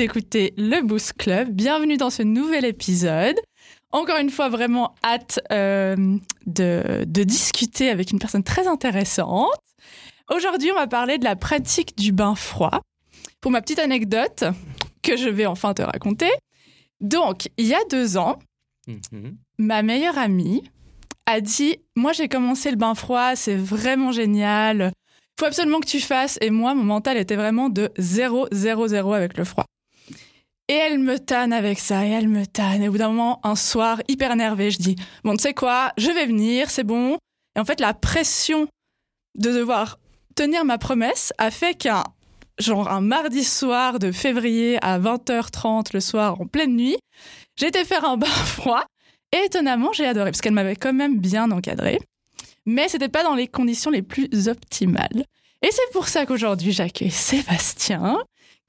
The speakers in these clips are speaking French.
Vous écoutez le Boost Club. Bienvenue dans ce nouvel épisode. Encore une fois, vraiment hâte euh, de, de discuter avec une personne très intéressante. Aujourd'hui, on va parler de la pratique du bain froid. Pour ma petite anecdote, que je vais enfin te raconter. Donc, il y a deux ans, Mhm. ma meilleure amie a dit Moi, j'ai commencé le bain froid, c'est vraiment génial. faut absolument que tu fasses. Et moi, mon mental était vraiment de 0, 0, 0 avec le froid. Et elle me tanne avec ça, et elle me tanne. Et au bout d'un moment, un soir, hyper énervée, je dis Bon, tu sais quoi, je vais venir, c'est bon. Et en fait, la pression de devoir tenir ma promesse a fait qu'un genre un mardi soir de février à 20h30 le soir en pleine nuit, été faire un bain froid. Et étonnamment, j'ai adoré parce qu'elle m'avait quand même bien encadré. Mais c'était pas dans les conditions les plus optimales. Et c'est pour ça qu'aujourd'hui, j'accueille Sébastien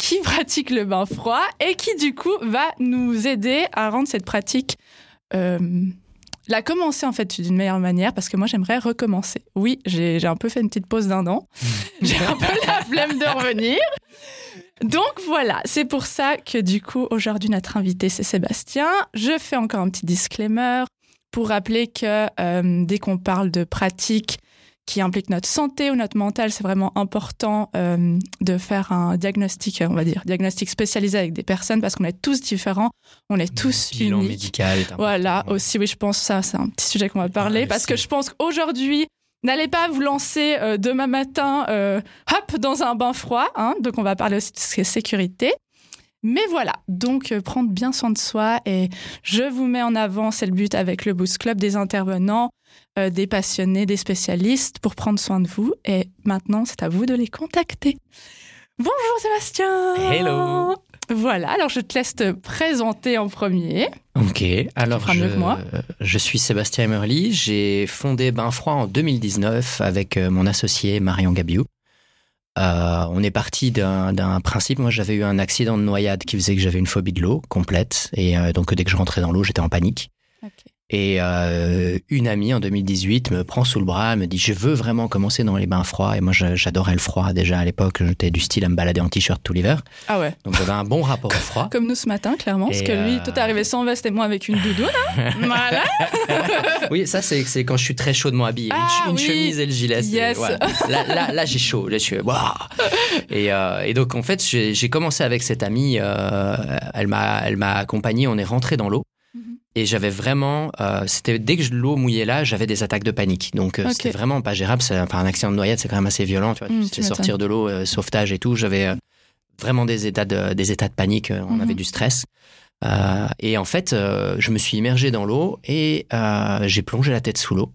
qui pratique le bain froid et qui du coup va nous aider à rendre cette pratique euh, la commencer en fait d'une meilleure manière parce que moi j'aimerais recommencer. Oui, j'ai un peu fait une petite pause d'un an. j'ai un peu la flemme de revenir. Donc voilà, c'est pour ça que du coup aujourd'hui notre invité c'est Sébastien. Je fais encore un petit disclaimer pour rappeler que euh, dès qu'on parle de pratique qui implique notre santé ou notre mental, c'est vraiment important euh, de faire un diagnostic, on va dire, diagnostic spécialisé avec des personnes parce qu'on est tous différents, on est tous Bilan uniques. médical. Voilà, aussi, oui, je pense que ça, c'est un petit sujet qu'on va parler Ouais, parce que je pense qu'aujourd'hui, n'allez pas vous lancer euh, demain matin, euh, hop, dans un bain froid. hein. donc, on va parler aussi de ce qui est sécurité. Mais voilà, donc euh, prendre bien soin de soi et je vous mets en avant, c'est le but avec le Boost Club, des intervenants, euh, des passionnés, des spécialistes pour prendre soin de vous. Et maintenant, c'est à vous de les contacter. Bonjour Sébastien Hello. Voilà, alors je te laisse te présenter en premier. Ok, alors je, je suis Sébastien Emerly. J'ai fondé Bain Froid en 2019 avec euh, mon associé Marion Gabiou. Euh, on est parti d'un principe. Moi, j'avais eu un accident de noyade qui faisait que j'avais une phobie de l'eau complète. Et euh, donc, dès que je rentrais dans l'eau, j'étais en panique. Et euh, une amie en 2018 me prend sous le bras, elle me dit je veux vraiment commencer dans les bains froids. Et moi j'adorais le froid déjà à l'époque. J'étais du style à me balader en t-shirt tout l'hiver. Ah ouais. Donc j'avais un bon rapport au froid. Comme nous ce matin, clairement, parce que lui, euh, toi t'es arrivé sans veste et moi avec une doudoune. hein. voilà. Oui, ça c'est c'est quand je suis très chaudement habillé. Ah une, oui. chemise et le gilet. Yes. Là, là, là, j'ai chaud. Là, je suis waouh. Et, euh, et donc en fait, j'ai j'ai commencé avec cette amie. euh, elle m'a elle m'a accompagné. On est rentré dans l'eau. Et j'avais vraiment, euh, c'était dès que l'eau mouillait là, j'avais des attaques de panique. Donc euh, c'était vraiment pas gérable. C'est- Enfin, un accident de noyade, c'est quand même assez violent. Tu vois, Mm, tu fais sortir de l'eau, euh, sauvetage et tout. J'avais vraiment des états de, des états de panique. On Mhm. avait du stress. Et en fait, je me suis immergé dans l'eau et j'ai plongé la tête sous l'eau.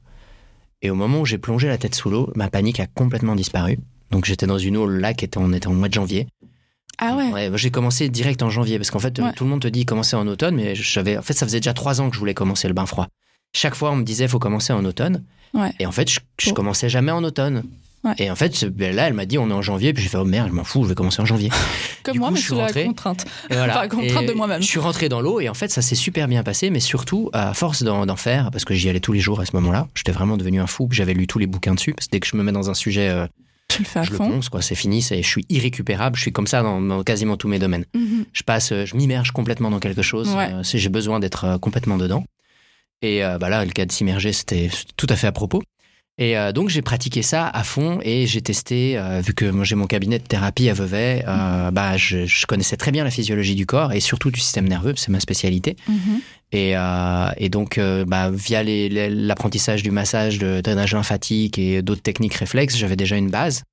Et au moment où j'ai plongé la tête sous l'eau, ma panique a complètement disparu. Donc j'étais dans une eau là qui était, on était en mois de janvier. Ah ouais. j'ai commencé direct en janvier parce qu'en fait Ouais. tout le monde te dit commencer en automne, mais j'avais, en fait ça faisait déjà trois ans que je voulais commencer le bain froid. Chaque fois on me disait faut commencer en automne. Ouais. Et en fait je, je Oh. commençais jamais en automne. Ouais. Et en fait ben là elle m'a dit on est en janvier puis j'ai fait oh merde je m'en fous je vais commencer en janvier. Comme du moi, coup, mais je suis sous la rentré. contrainte. Et voilà. Enfin, contrainte Et de moi-même. Je suis rentré dans l'eau et en fait, ça s'est super bien passé, mais surtout, à force d'en d'en faire, parce que j'y allais tous les jours à ce moment-là, j'étais vraiment devenu un fou, j'avais lu tous les bouquins dessus, parce que dès que je me mets dans un sujet, euh, Tu le fais à je le ponce, quoi, c'est fini, c'est- je suis irrécupérable, je suis comme ça dans, dans quasiment tous mes domaines. Mhm. Je passe, euh, je m'immerge complètement dans quelque chose, Ouais. euh, si j'ai besoin d'être euh, complètement dedans. Et euh, bah là, le cas de s'immerger, c'était tout à fait à propos. Et euh, donc j'ai pratiqué ça à fond et j'ai testé, euh, vu que j'ai mon cabinet de thérapie à Vevey, euh, bah je, je connaissais très bien la physiologie du corps et surtout du système nerveux, c'est ma spécialité. Mhm. Et, euh, et donc euh, bah, via l'apprentissage du massage, de drainage lymphatique et d'autres techniques réflexes, j'avais déjà une base.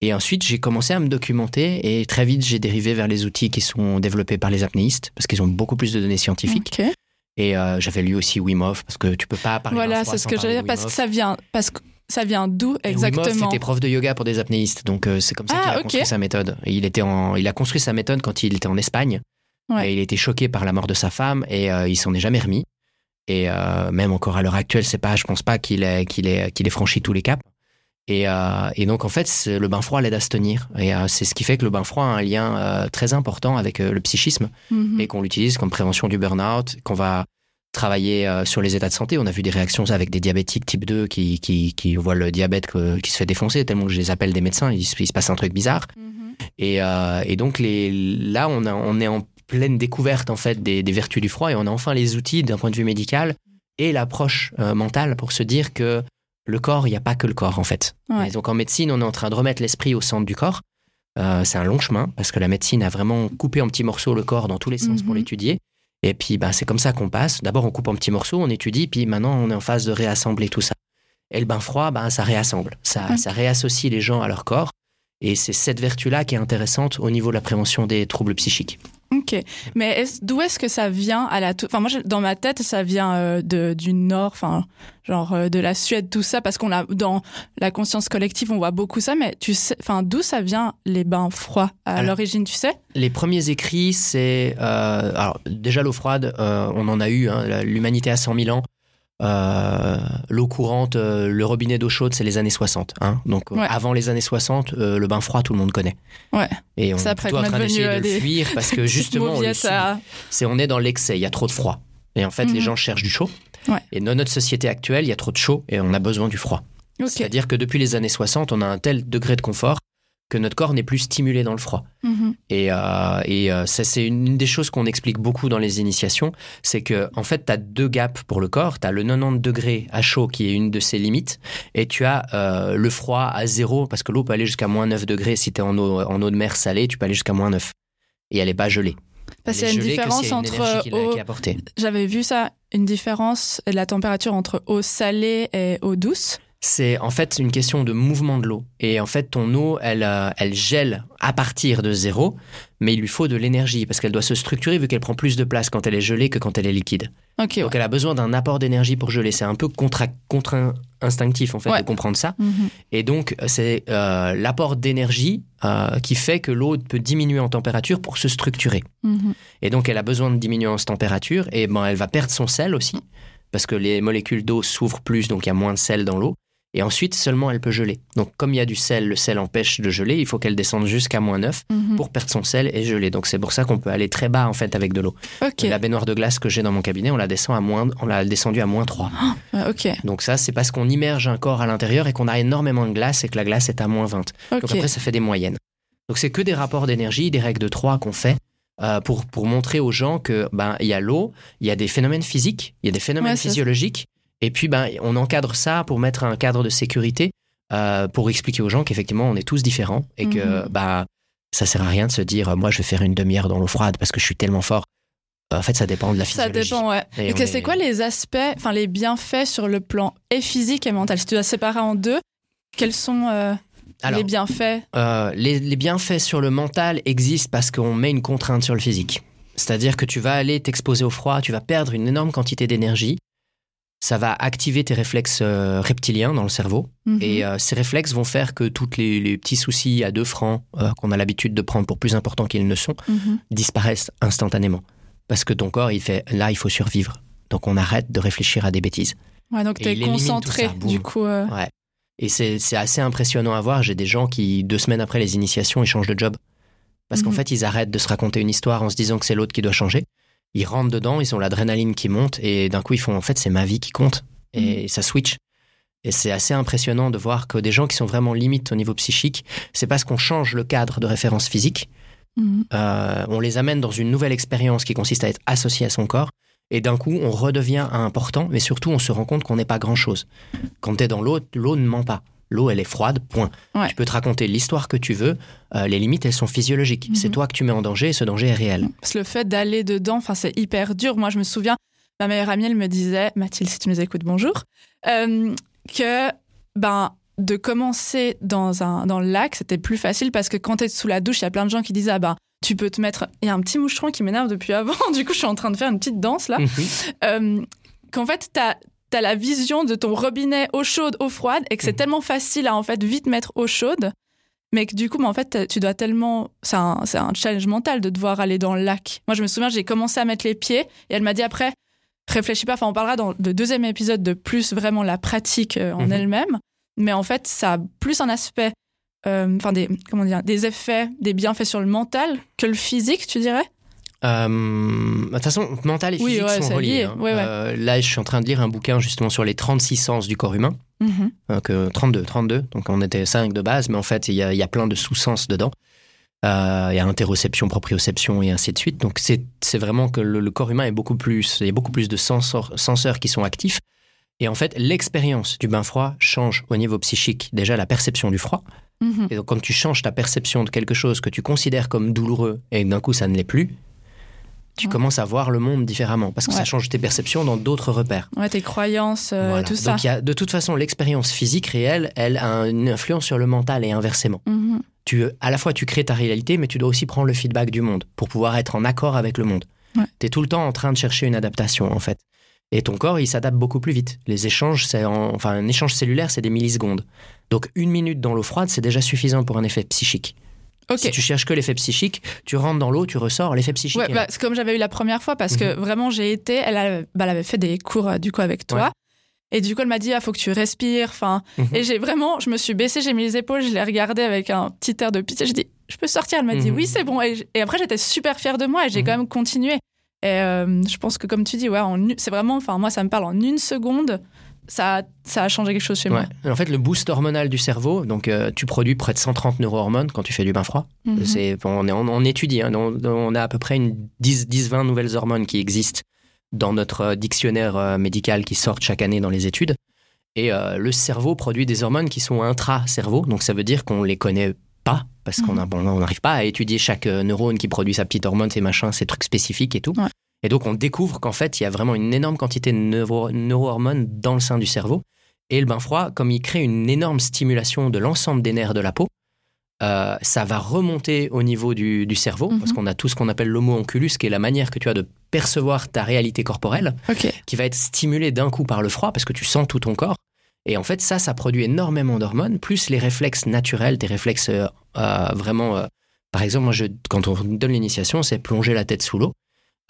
Et ensuite j'ai commencé à me documenter et très vite j'ai dérivé vers les outils qui sont développés par les apnéistes parce qu'ils ont beaucoup plus de données scientifiques. Et euh, j'avais lu aussi Wim Hof parce que tu peux pas parler Voilà, c'est ce que j'allais dire parce que ça vient, parce que ça vient d'où Et Wim Hof exactement était prof de yoga pour des apnéistes, donc euh, c'est comme ça Ah, qu'il a construit sa méthode. Et il était en, il a construit sa méthode quand il était en Espagne. Ouais. Et il était choqué par la mort de sa femme et euh, il s'en est jamais remis. Et même encore à l'heure actuelle, c'est pas, je pense pas qu'il ait, qu'il ait, qu'il ait franchi tous les caps. Et, euh, et donc en fait, le bain froid l'aide à se tenir. Et euh, c'est ce qui fait que le bain froid a un lien euh, très important avec le psychisme Mhm. et qu'on l'utilise comme prévention du burn-out, qu'on va travailler sur les états de santé. On a vu des réactions avec des diabétiques type 2 qui, qui, qui voient le diabète que- qui se fait défoncer tellement que je les appelle des médecins, il, se- il se passe un truc bizarre. Mhm. Et, et donc les, là, on, a- on est en pleine découverte en fait des, des vertus du froid et on a enfin les outils d'un point de vue médical et l'approche mentale pour se dire que le corps, il n'y a pas que le corps en fait. Ouais. Et donc en médecine, on est en train de remettre l'esprit au centre du corps. Euh, c'est un long chemin parce que la médecine a vraiment coupé en petits morceaux le corps dans tous les sens pour Mhm. l'étudier. Et puis bah, c'est comme ça qu'on passe. D'abord on coupe en petits morceaux, on étudie, puis maintenant on est en phase de réassembler tout ça. Et le bain froid, bah, ça réassemble, ça, ça réassocie les gens à leur corps. Et c'est cette vertu-là qui est intéressante au niveau de la prévention des troubles psychiques. Mais d'où est-ce que ça vient à la Enfin, moi, dans ma tête, ça vient euh, de, du Nord, enfin, genre euh, de la Suède, tout ça, parce qu'on a dans la conscience collective, on voit beaucoup ça. Mais tu sais, enfin, d'où ça vient les bains froids à l'origine, tu sais? Les premiers écrits, c'est... euh, alors déjà l'eau froide, on en a eu, hein, l'humanité a 100 000 ans. Euh, l'eau courante, euh, le robinet d'eau chaude, c'est les années 60. hein. Donc euh, Ouais. avant les années 60, euh, le bain froid, tout le monde connaît. Ouais. Et on est après plutôt en est train d'essayer de des- le fuir parce que justement, on, à- c'est on est dans l'excès, il y a trop de froid. Et en fait, les Mhm. gens cherchent du chaud. Ouais. Et dans notre société actuelle, il y a trop de chaud et on a besoin du froid. C'est-à-dire que depuis les années 60, on a un tel degré de confort que notre corps n'est plus stimulé dans le froid. Mhm. Et, euh, et euh, ça, c'est une, une des choses qu'on explique beaucoup dans les initiations, c'est que en fait, tu as deux gaps pour le corps. Tu as le 90 degrés à chaud qui est une de ses limites, et tu as euh, le froid à zéro, parce que l'eau peut aller jusqu'à moins 9 degrés. Si tu es en eau, en eau de mer salée, tu peux aller jusqu'à moins 9. Et elle n'est pas gelée. Parce qu'il y a une différence s'il y a une entre eau. J'avais vu ça, une différence de la température entre eau salée et eau douce. C'est en fait une question de mouvement de l'eau. Et en fait, ton eau, elle, euh, elle gèle à partir de zéro, mais il lui faut de l'énergie parce qu'elle doit se structurer vu qu'elle prend plus de place quand elle est gelée que quand elle est liquide. Ouais. Donc elle a besoin d'un apport d'énergie pour geler. C'est un peu contra- contre-instinctif en fait Ouais. de comprendre ça. Mhm. Et donc c'est euh, l'apport d'énergie euh, qui fait que l'eau peut diminuer en température pour se structurer. Mhm. Et donc elle a besoin de diminuer en température et ben elle va perdre son sel aussi parce que les molécules d'eau s'ouvrent plus donc il y a moins de sel dans l'eau. Et ensuite seulement elle peut geler. Donc comme il y a du sel, le sel empêche de geler, il faut qu'elle descende jusqu'à moins 9 Mhm. pour perdre son sel et geler. Donc c'est pour ça qu'on peut aller très bas en fait avec de l'eau. Ok. La baignoire de glace que j'ai dans mon cabinet, on la descend à moins, on l'a descendu à moins 3. Ouais, ok. Donc ça, c'est parce qu'on immerge un corps à l'intérieur et qu'on a énormément de glace et que la glace est à moins 20. Ok. Donc après, ça fait des moyennes. Donc c'est que des rapports d'énergie, des règles de 3 qu'on fait euh, pour, pour montrer aux gens que ben il y a l'eau, il y a des phénomènes physiques, il y a des phénomènes Ouais, physiologiques, et puis ben on encadre ça pour mettre un cadre de sécurité euh, pour expliquer aux gens qu'effectivement on est tous différents et que Mhm. bah ça sert à rien de se dire euh, moi je vais faire une demi-heure dans l'eau froide parce que je suis tellement fort. En fait, ça dépend de la Ça physiologie. dépend, ouais. Et est- c'est quoi les aspects, enfin les bienfaits sur le plan et physique et mental? Si tu dois séparer en deux, quels sont euh, Alors, les bienfaits? Euh, les, les bienfaits sur le mental existent parce qu'on met une contrainte sur le physique. C'est-à-dire que tu vas aller t'exposer au froid, tu vas perdre une énorme quantité d'énergie. Ça va activer tes réflexes euh, reptiliens dans le cerveau. Mhm. Et euh, ces réflexes vont faire que tous les, les petits soucis à deux francs euh, qu'on a l'habitude de prendre pour plus importants qu'ils ne sont Mhm. disparaissent instantanément. Parce que ton corps, il fait là, il faut survivre. Donc on arrête de réfléchir à des bêtises. Ouais, donc il élimine concentré, ça, du coup. Ouais. Et c'est c'est assez impressionnant à voir. J'ai des gens qui, deux semaines après les initiations, ils changent de job. Parce qu'en Mhm. fait, ils arrêtent de se raconter une histoire en se disant que c'est l'autre qui doit changer. Ils rentrent dedans, ils ont l'adrénaline qui monte, et d'un coup, ils font en fait, c'est ma vie qui compte. Et ça switch. Et c'est assez impressionnant de voir que des gens qui sont vraiment limites au niveau psychique, c'est parce qu'on change le cadre de référence physique. mhm. Euh, on les amène dans une nouvelle expérience qui consiste à être associé à son corps. Et d'un coup, on redevient important, mais surtout, on se rend compte qu'on n'est pas grand-chose. Quand tu es dans l'eau, l'eau ne ment pas. L'eau, elle est froide, point. Ouais. Tu peux te raconter l'histoire que tu veux. euh, les limites, elles sont physiologiques. Mhm. C'est toi que tu mets en danger et ce danger est réel. Parce que le fait d'aller dedans, c'est hyper dur. Moi, je me souviens, ma meilleure amie, elle me disait, Mathilde, si tu nous écoutes, bonjour, euh, que ben de commencer dans un dans le lac, c'était plus facile parce que quand tu es sous la douche, il y a plein de gens qui disent ah ben tu peux te mettre. Il y a un petit moucheron qui m'énerve depuis avant. Du coup, je suis en train de faire une petite danse là. Mhm. Euh, Qu'en fait, t'as as la vision de ton robinet eau chaude, eau froide, et que c'est Mhm. tellement facile à en fait vite mettre eau chaude, mais que du coup, mais en fait, tu dois tellement. C'est un, c'est un challenge mental de devoir aller dans le lac. Moi, je me souviens, j'ai commencé à mettre les pieds, et elle m'a dit après, réfléchis pas. Enfin, on parlera dans le deuxième épisode de plus vraiment la pratique euh, en Mhm. elle-même, mais en fait, ça a plus un aspect. euh, Enfin, des, comment dire, des effets, des bienfaits sur le mental que le physique, tu dirais? De toute façon, mental et Oui, physique ouais, sont c'est reliés. lié. hein. Ouais, ouais. Euh, là, je suis en train de lire un bouquin justement sur les 36 sens du corps humain. Mhm. Donc, euh, 32, 32. Donc on était 5 de base, mais en fait, il y a, il y a plein de sous-sens dedans. Euh, il y a interoception, proprioception et ainsi de suite. Donc c'est vraiment que le, le, corps humain est beaucoup plus, il y a beaucoup plus de senseurs qui sont actifs. Et en fait, l'expérience du bain froid change au niveau psychique déjà la perception du froid. Mhm. Et donc, quand tu changes ta perception de quelque chose que tu considères comme douloureux et d'un coup ça ne l'est plus, tu Ouais. commences à voir le monde différemment parce que ça change tes perceptions dans d'autres repères. Ouais, tes croyances, euh, Voilà. tout ça. Donc, il y a, de toute façon, l'expérience physique réelle, elle a une influence sur le mental et inversement. Mhm. Tu, à la fois, tu crées ta réalité, mais tu dois aussi prendre le feedback du monde pour pouvoir être en accord avec le monde. Ouais. Tu es tout le temps en train de chercher une adaptation, en fait. Et ton corps, il s'adapte beaucoup plus vite. Les échanges, c'est en- enfin, un échange cellulaire, c'est des millisecondes. Donc, une minute dans l'eau froide, c'est déjà suffisant pour un effet psychique. Si tu cherches que l'effet psychique, tu rentres dans l'eau, tu ressors, l'effet psychique. Ouais, bah, c'est comme j'avais eu la première fois parce que Mhm. vraiment j'ai été, elle, a- bah, elle avait fait des cours euh, du coup avec toi. Ouais. Et du coup, elle m'a dit, ah, faut que tu respires. Enfin, Mhm. et j'ai vraiment, je me suis baissée, j'ai mis les épaules, je l'ai regardée avec un petit air de pitié. Je dis, je peux sortir. Elle m'a dit, Mhm. oui, c'est bon. Et, après, j'étais super fière de moi et j'ai quand même continué. Et euh, je pense que comme tu dis, ouais, c'est vraiment, enfin, moi, ça me parle en une seconde. Ça, a- ça a changé quelque chose chez moi. En fait, le boost hormonal du cerveau, donc euh, tu produis près de 130 neurohormones quand tu fais du bain froid. Mhm. C'est, on, est, on, on étudie, hein, on, on a à peu près une 10, 10-20 nouvelles hormones qui existent dans notre euh, dictionnaire euh, médical qui sortent chaque année dans les études. Et euh, le cerveau produit des hormones qui sont intra-cerveau, donc ça veut dire qu'on les connaît pas, parce qu'on on n'arrive pas à étudier chaque neurone qui produit sa petite hormone, ces machins, ces trucs spécifiques et tout. Ouais. Et donc on découvre qu'en fait, il y a vraiment une énorme quantité de neuro- neurohormones dans le sein du cerveau. Et le bain froid, comme il crée une énorme stimulation de l'ensemble des nerfs de la peau, euh, ça va remonter au niveau du, du cerveau, Mhm. parce qu'on a tout ce qu'on appelle l'homo onculus, qui est la manière que tu as de percevoir ta réalité corporelle, qui va être stimulée d'un coup par le froid, parce que tu sens tout ton corps. Et en fait, ça, ça produit énormément d'hormones, plus les réflexes naturels, des réflexes euh, euh, vraiment... par exemple, moi, je, quand on donne l'initiation, c'est plonger la tête sous l'eau.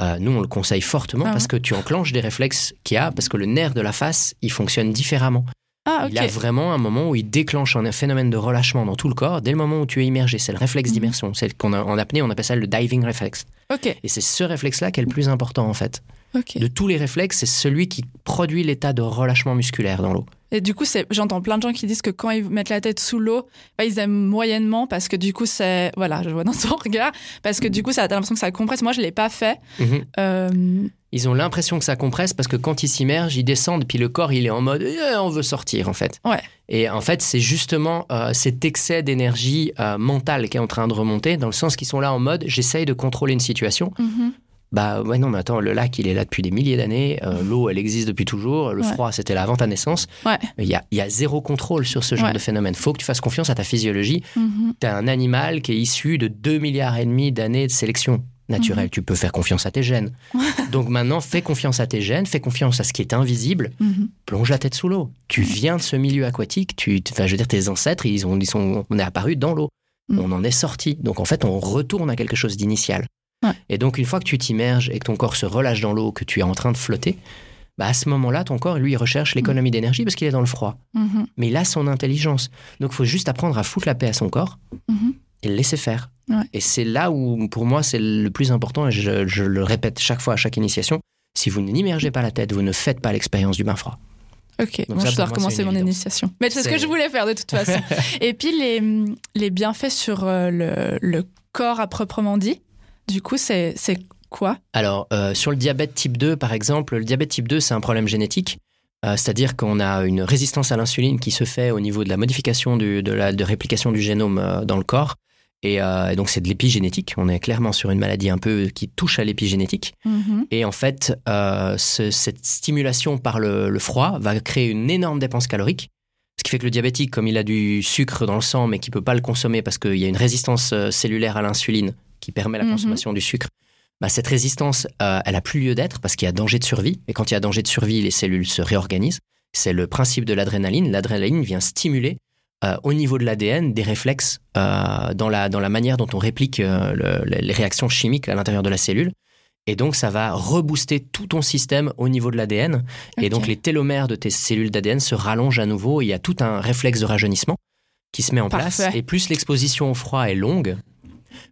Euh, nous, on le conseille fortement Ah parce ouais. que tu enclenches des réflexes qu'il y a, parce que le nerf de la face, il fonctionne différemment. Ah, ok. Il a vraiment un moment où il déclenche un phénomène de relâchement dans tout le corps dès le moment où tu es immergé. C'est le réflexe Mhm. d'immersion. C'est qu'on a, en apnée, on appelle ça le diving reflex. Ok. Et c'est ce réflexe-là qui est le plus important en fait. De tous les réflexes, c'est celui qui produit l'état de relâchement musculaire dans l'eau. Et du coup, j'entends plein de gens qui disent que quand ils mettent la tête sous l'eau, bah, ils aiment moyennement parce que du coup, c'est. Voilà, je vois dans ton regard. Parce que du coup, ça, t'as l'impression que ça compresse. Moi, je l'ai pas fait. Mhm. Euh, Ils ont l'impression que ça compresse parce que quand ils s'immergent, ils descendent, puis le corps, il est en mode Eh, on veut sortir en fait. Ouais. Et en fait, c'est justement euh, cet excès d'énergie euh, mentale qui est en train de remonter, dans le sens qu'ils sont là en mode j'essaye de contrôler une situation. mhm. Bah ouais, non, mais attends, le lac, il est là depuis des milliers d'années, euh, l'eau, elle existe depuis toujours, le Ouais. froid, c'était là avant ta naissance. Ouais. Il y a, y a zéro contrôle sur ce genre Ouais. de phénomène. faut que tu fasses confiance à ta physiologie. Tu as un animal qui est issu de 2 milliards et demi d'années de sélection naturelle. Mhm. Tu peux faire confiance à tes gènes. Donc maintenant, fais confiance à tes gènes, fais confiance à ce qui est invisible, Mhm. plonge la tête sous l'eau. Tu viens de ce milieu aquatique, tu, enfin, je veux dire, tes ancêtres, ils, ont, ils sont, on est apparu dans l'eau. Mhm. On en est sorti. Donc en fait, on retourne à quelque chose d'initial. Ouais. Et donc, une fois que tu t'immerges et que ton corps se relâche dans l'eau, que tu es en train de flotter, bah à ce moment-là, ton corps, lui, il recherche l'économie d'énergie parce qu'il est dans le froid. Mhm. Mais il a son intelligence. Donc, il faut juste apprendre à foutre la paix à son corps Mhm. et le laisser faire. Ouais. Et c'est là où, pour moi, c'est le plus important, et je, je le répète chaque fois à chaque initiation, si vous n'immergez pas la tête, vous ne faites pas l'expérience du bain froid. Ok, Donc bon, ça, je dois recommencer mon initiation. Mais c'est ce que je voulais faire de toute façon. Et puis, les, les bienfaits sur euh, le, le corps à proprement dit, du coup, c'est quoi? Alors, euh, sur le diabète type 2, par exemple, le diabète type 2, c'est un problème génétique. Euh, C'est-à-dire qu'on a une résistance à l'insuline qui se fait au niveau de la modification du- de la de réplication du génome euh, dans le corps. Et, et donc, c'est de l'épigénétique. On est clairement sur une maladie un peu qui touche à l'épigénétique. Mhm. Et en fait, ce- cette stimulation par le, le froid va créer une énorme dépense calorique. Ce qui fait que le diabétique, comme il a du sucre dans le sang, mais qui peut pas le consommer parce qu'il y a une résistance cellulaire à l'insuline qui permet la Mhm. consommation du sucre, bah, cette résistance, euh, elle a plus lieu d'être parce qu'il y a danger de survie. Et quand il y a danger de survie, les cellules se réorganisent. C'est le principe de l'adrénaline. L'adrénaline vient stimuler euh, au niveau de l'ADN des réflexes euh, dans, la, dans la manière dont on réplique le- les réactions chimiques à l'intérieur de la cellule. Et donc, ça va rebooster tout ton système au niveau de l'ADN. Et donc, les télomères de tes cellules d'ADN se rallongent à nouveau. Il y a tout un réflexe de rajeunissement qui se met en place. Et plus l'exposition au froid est longue,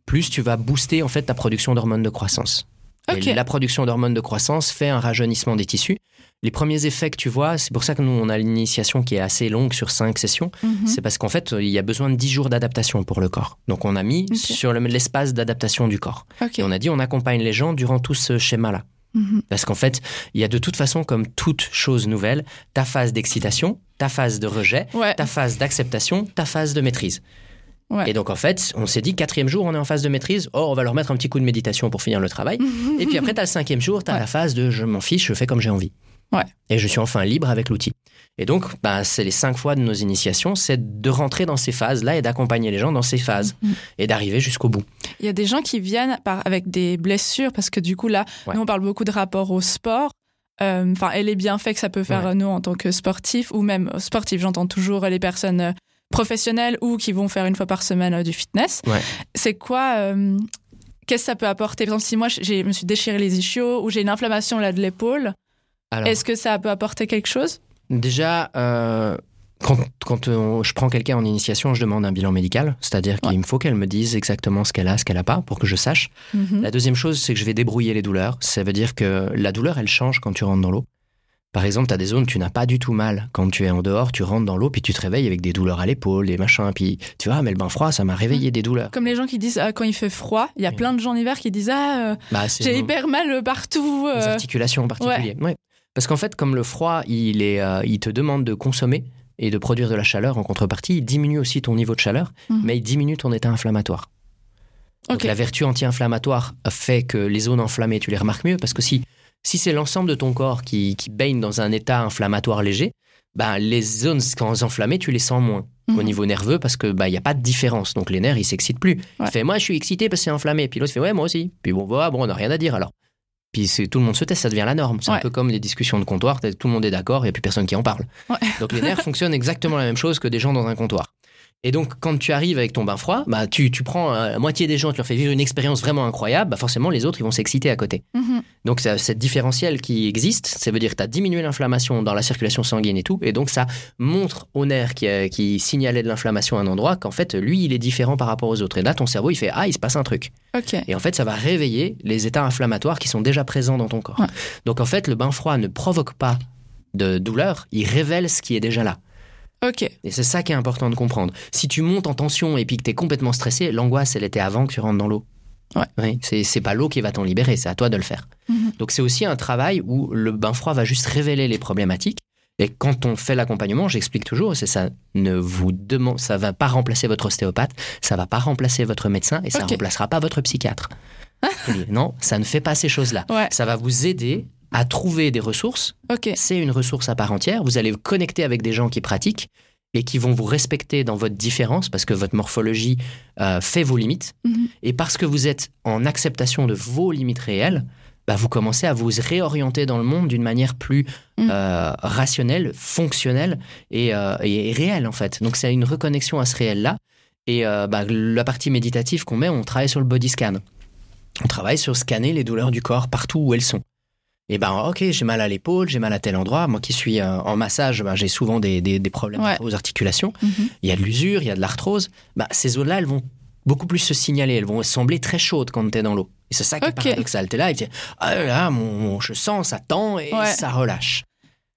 plus tu vas booster en fait ta production d'hormones de croissance. Et la production d'hormones de croissance fait un rajeunissement des tissus. les premiers effets que tu vois, c'est pour ça que nous, on a l'initiation qui est assez longue sur cinq sessions. Mhm. C'est parce qu'en fait, il y a besoin de 10 jours d'adaptation pour le corps. Donc, on a mis sur le- l'espace d'adaptation du corps. Et on a dit, on accompagne les gens durant tout ce schéma-là. Mhm. Parce qu'en fait, il y a de toute façon, comme toute chose nouvelle, ta phase d'excitation, ta phase de rejet, Ouais. ta phase d'acceptation, ta phase de maîtrise. Ouais. Et donc en fait, on s'est dit quatrième jour, on est en phase de maîtrise. Oh, on va leur mettre un petit coup de méditation pour finir le travail. Et puis après, tu as le cinquième jour, tu as Ouais. la phase de je m'en fiche, je fais comme j'ai envie. Ouais. Et je suis enfin libre avec l'outil. Et donc, bah, c'est les cinq fois de nos initiations, c'est de rentrer dans ces phases-là et d'accompagner les gens dans ces phases Mhm. et d'arriver jusqu'au bout. Il y a des gens qui viennent par, avec des blessures parce que du coup là, Ouais. nous on parle beaucoup de rapport au sport. Euh, Enfin, et les bienfaits que ça peut faire Ouais. euh, nous en tant que sportifs ou même euh, sportifs. J'entends toujours euh, les personnes professionnelles ou qui vont faire une fois par semaine euh, du fitness. Ouais. C'est quoi euh, Qu'est-ce que ça peut apporter? Par exemple, si moi je me suis déchiré les ischios ou j'ai une inflammation là de l'épaule, est-ce que ça peut apporter quelque chose? Déjà, euh, quand, quand on- je prends quelqu'un en initiation, je demande un bilan médical, c'est-à-dire qu'il Ouais. me faut qu'elle me dise exactement ce qu'elle a, ce qu'elle n'a pas, pour que je sache. Mhm. La deuxième chose, c'est que je vais débrouiller les douleurs. Ça veut dire que la douleur, elle change quand tu rentres dans l'eau. Par exemple, tu as des zones où tu n'as pas du tout mal. Quand tu es en dehors, tu rentres dans l'eau, puis tu te réveilles avec des douleurs à l'épaule, des machins. Puis tu vois, mais le bain froid, ça m'a réveillé des douleurs. Comme les gens qui disent ah, quand il fait froid, il y a Oui. plein de gens en hiver qui disent ah euh, Bah, j'ai mon- hyper mal partout. les euh. articulations en particulier. Ouais. Parce qu'en fait, comme le froid, il, est, euh, il te demande de consommer et de produire de la chaleur en contrepartie, il diminue aussi ton niveau de chaleur, Mhm. mais il diminue ton état inflammatoire. Donc la vertu anti-inflammatoire fait que les zones enflammées, tu les remarques mieux, parce que si, si c'est l'ensemble de ton corps qui, qui baigne dans un état inflammatoire léger, bah, les zones quand enflammées, tu les sens moins au Mhm. niveau nerveux parce que bah il y a pas de différence. Donc les nerfs, ils s'excitent plus. Ouais. Il fait moi je suis excité parce que c'est enflammé. Puis l'autre fait ouais moi aussi. Puis bon voilà, bon on n'a rien à dire alors. Puis tout le monde se teste, ça devient la norme. C'est un peu comme les discussions de comptoir, tout le monde est d'accord, il n'y a plus personne qui en parle. Ouais. Donc les nerfs fonctionnent exactement la même chose que des gens dans un comptoir. Et donc quand tu arrives avec ton bain froid, bah tu, tu prends euh, la moitié des gens, tu leur fais vivre une expérience vraiment incroyable, bah forcément les autres ils vont s'exciter à côté. Mhm. Donc c'est cette différentiel qui existe, ça veut dire que tu as diminué l'inflammation dans la circulation sanguine et tout, et donc ça montre au nerf qui, euh, qui signalait de l'inflammation à un endroit qu'en fait lui il est différent par rapport aux autres. Et là ton cerveau il fait ah il se passe un truc. Et en fait ça va réveiller les états inflammatoires qui sont déjà présents dans ton corps. Ouais. Donc en fait le bain froid ne provoque pas de douleur, il révèle ce qui est déjà là. Ok. Et c'est ça qui est important de comprendre. Si tu montes en tension et puis que tu es complètement stressé, l'angoisse elle était avant que tu rentres dans l'eau. Ouais. Oui, c'est c'est pas l'eau qui va t'en libérer, c'est à toi de le faire. Mhm. Donc c'est aussi un travail où le bain froid va juste révéler les problématiques. Et quand on fait l'accompagnement, j'explique toujours, c'est ça ne vous demande, ça va pas remplacer votre ostéopathe, ça va pas remplacer votre médecin et ça Ok. remplacera pas votre psychiatre. Non, ça ne fait pas ces choses-là. Ouais. Ça va vous aider à trouver des ressources. Ok. C'est une ressource à part entière. Vous allez vous connecter avec des gens qui pratiquent et qui vont vous respecter dans votre différence parce que votre morphologie euh, fait vos limites. Mhm. Et parce que vous êtes en acceptation de vos limites réelles, bah, vous commencez à vous réorienter dans le monde d'une manière plus Mhm. euh, rationnelle, fonctionnelle et, euh, et- réelle en fait. Donc c'est une reconnexion à ce réel-là. Et bah, la partie méditative qu'on met, on travaille sur le body scan. On travaille sur scanner les douleurs du corps partout où elles sont. Et ben ok, j'ai mal à l'épaule, j'ai mal à tel endroit. Moi qui suis euh, en massage, ben, j'ai souvent des, des- des problèmes Ouais. aux articulations. Mhm. Il y a de l'usure, il y a de l'arthrose. Bah, ces zones-là, elles vont beaucoup plus se signaler. Elles vont sembler très chaudes quand tu es dans l'eau. Et c'est ça qui Ok. est paradoxal. Tu es là et tu dis, ah là, là, mon, mon- je sens, ça tend et Ouais. ça relâche.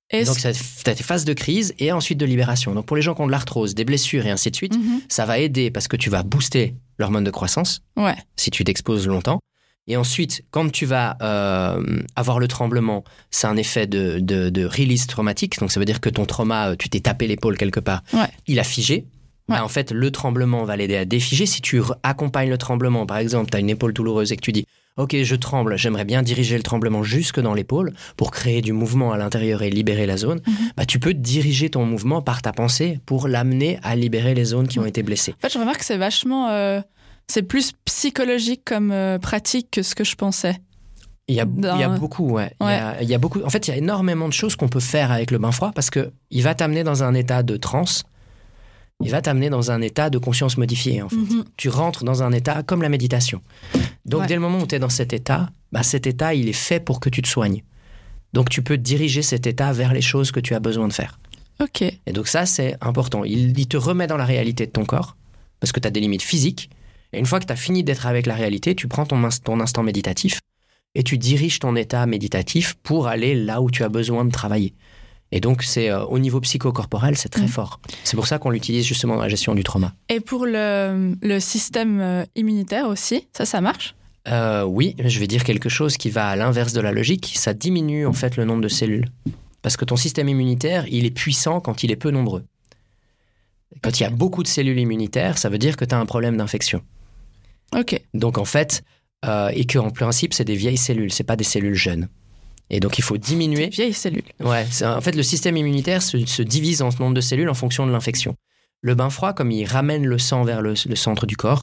Est-ce- Donc, tu as tes phases de crise et ensuite de libération. Donc, pour les gens qui ont de l'arthrose, des blessures et ainsi de suite, Mhm. ça va aider parce que tu vas booster l'hormone de croissance Ouais. si tu t'exposes longtemps. Et ensuite, quand tu vas euh, avoir le tremblement, c'est un effet de, de, de release traumatique. Donc, ça veut dire que ton trauma, euh, tu t'es tapé l'épaule quelque part, Ouais. il a figé. Ouais. Bah, en fait, le tremblement va l'aider à défiger. Si tu accompagnes le tremblement, par exemple, tu as une épaule douloureuse et que tu dis Ok, je tremble, j'aimerais bien diriger le tremblement jusque dans l'épaule pour créer du mouvement à l'intérieur et libérer la zone, Mhm. bah, tu peux diriger ton mouvement par ta pensée pour l'amener à libérer les zones qui ont été blessées. En fait, je remarque que c'est vachement. euh, c'est plus psychologique comme euh, pratique que ce que je pensais. Il y a, Dans- il y a beaucoup, ouais. Il, y a, il y a beaucoup. En fait, il y a énormément de choses qu'on peut faire avec le bain froid parce que il va t'amener dans un état de transe. Il va t'amener dans un état de conscience modifiée, en fait. Mhm. Tu rentres dans un état comme la méditation. Donc, Ouais. dès le moment où tu es dans cet état, bah, cet état, il est fait pour que tu te soignes. Donc, tu peux diriger cet état vers les choses que tu as besoin de faire. Ok. Et donc, ça, c'est important. Il, il te remet dans la réalité de ton corps parce que tu as des limites physiques. Et une fois que tu as fini d'être avec la réalité, tu prends ton, ins- ton instant méditatif et tu diriges ton état méditatif pour aller là où tu as besoin de travailler. Et donc, c'est euh, au niveau psychocorporel, c'est très Mm. fort. C'est pour ça qu'on l'utilise justement dans la gestion du trauma. Et pour le, le système euh, immunitaire aussi, ça, ça marche? Euh, oui, je vais dire quelque chose qui va à l'inverse de la logique. Ça diminue en fait le nombre de cellules. Parce que ton système immunitaire, il est puissant quand il est peu nombreux. Quand il y a beaucoup de cellules immunitaires, ça veut dire que tu as un problème d'infection. Ok. Donc en fait, euh, et qu'en principe, c'est des vieilles cellules, c'est pas des cellules jeunes. Et donc il faut diminuer. Vieille cellule. Ouais, en fait, le système immunitaire se, se divise en ce nombre de cellules en fonction de l'infection. Le bain froid, comme il ramène le sang vers le, le centre du corps,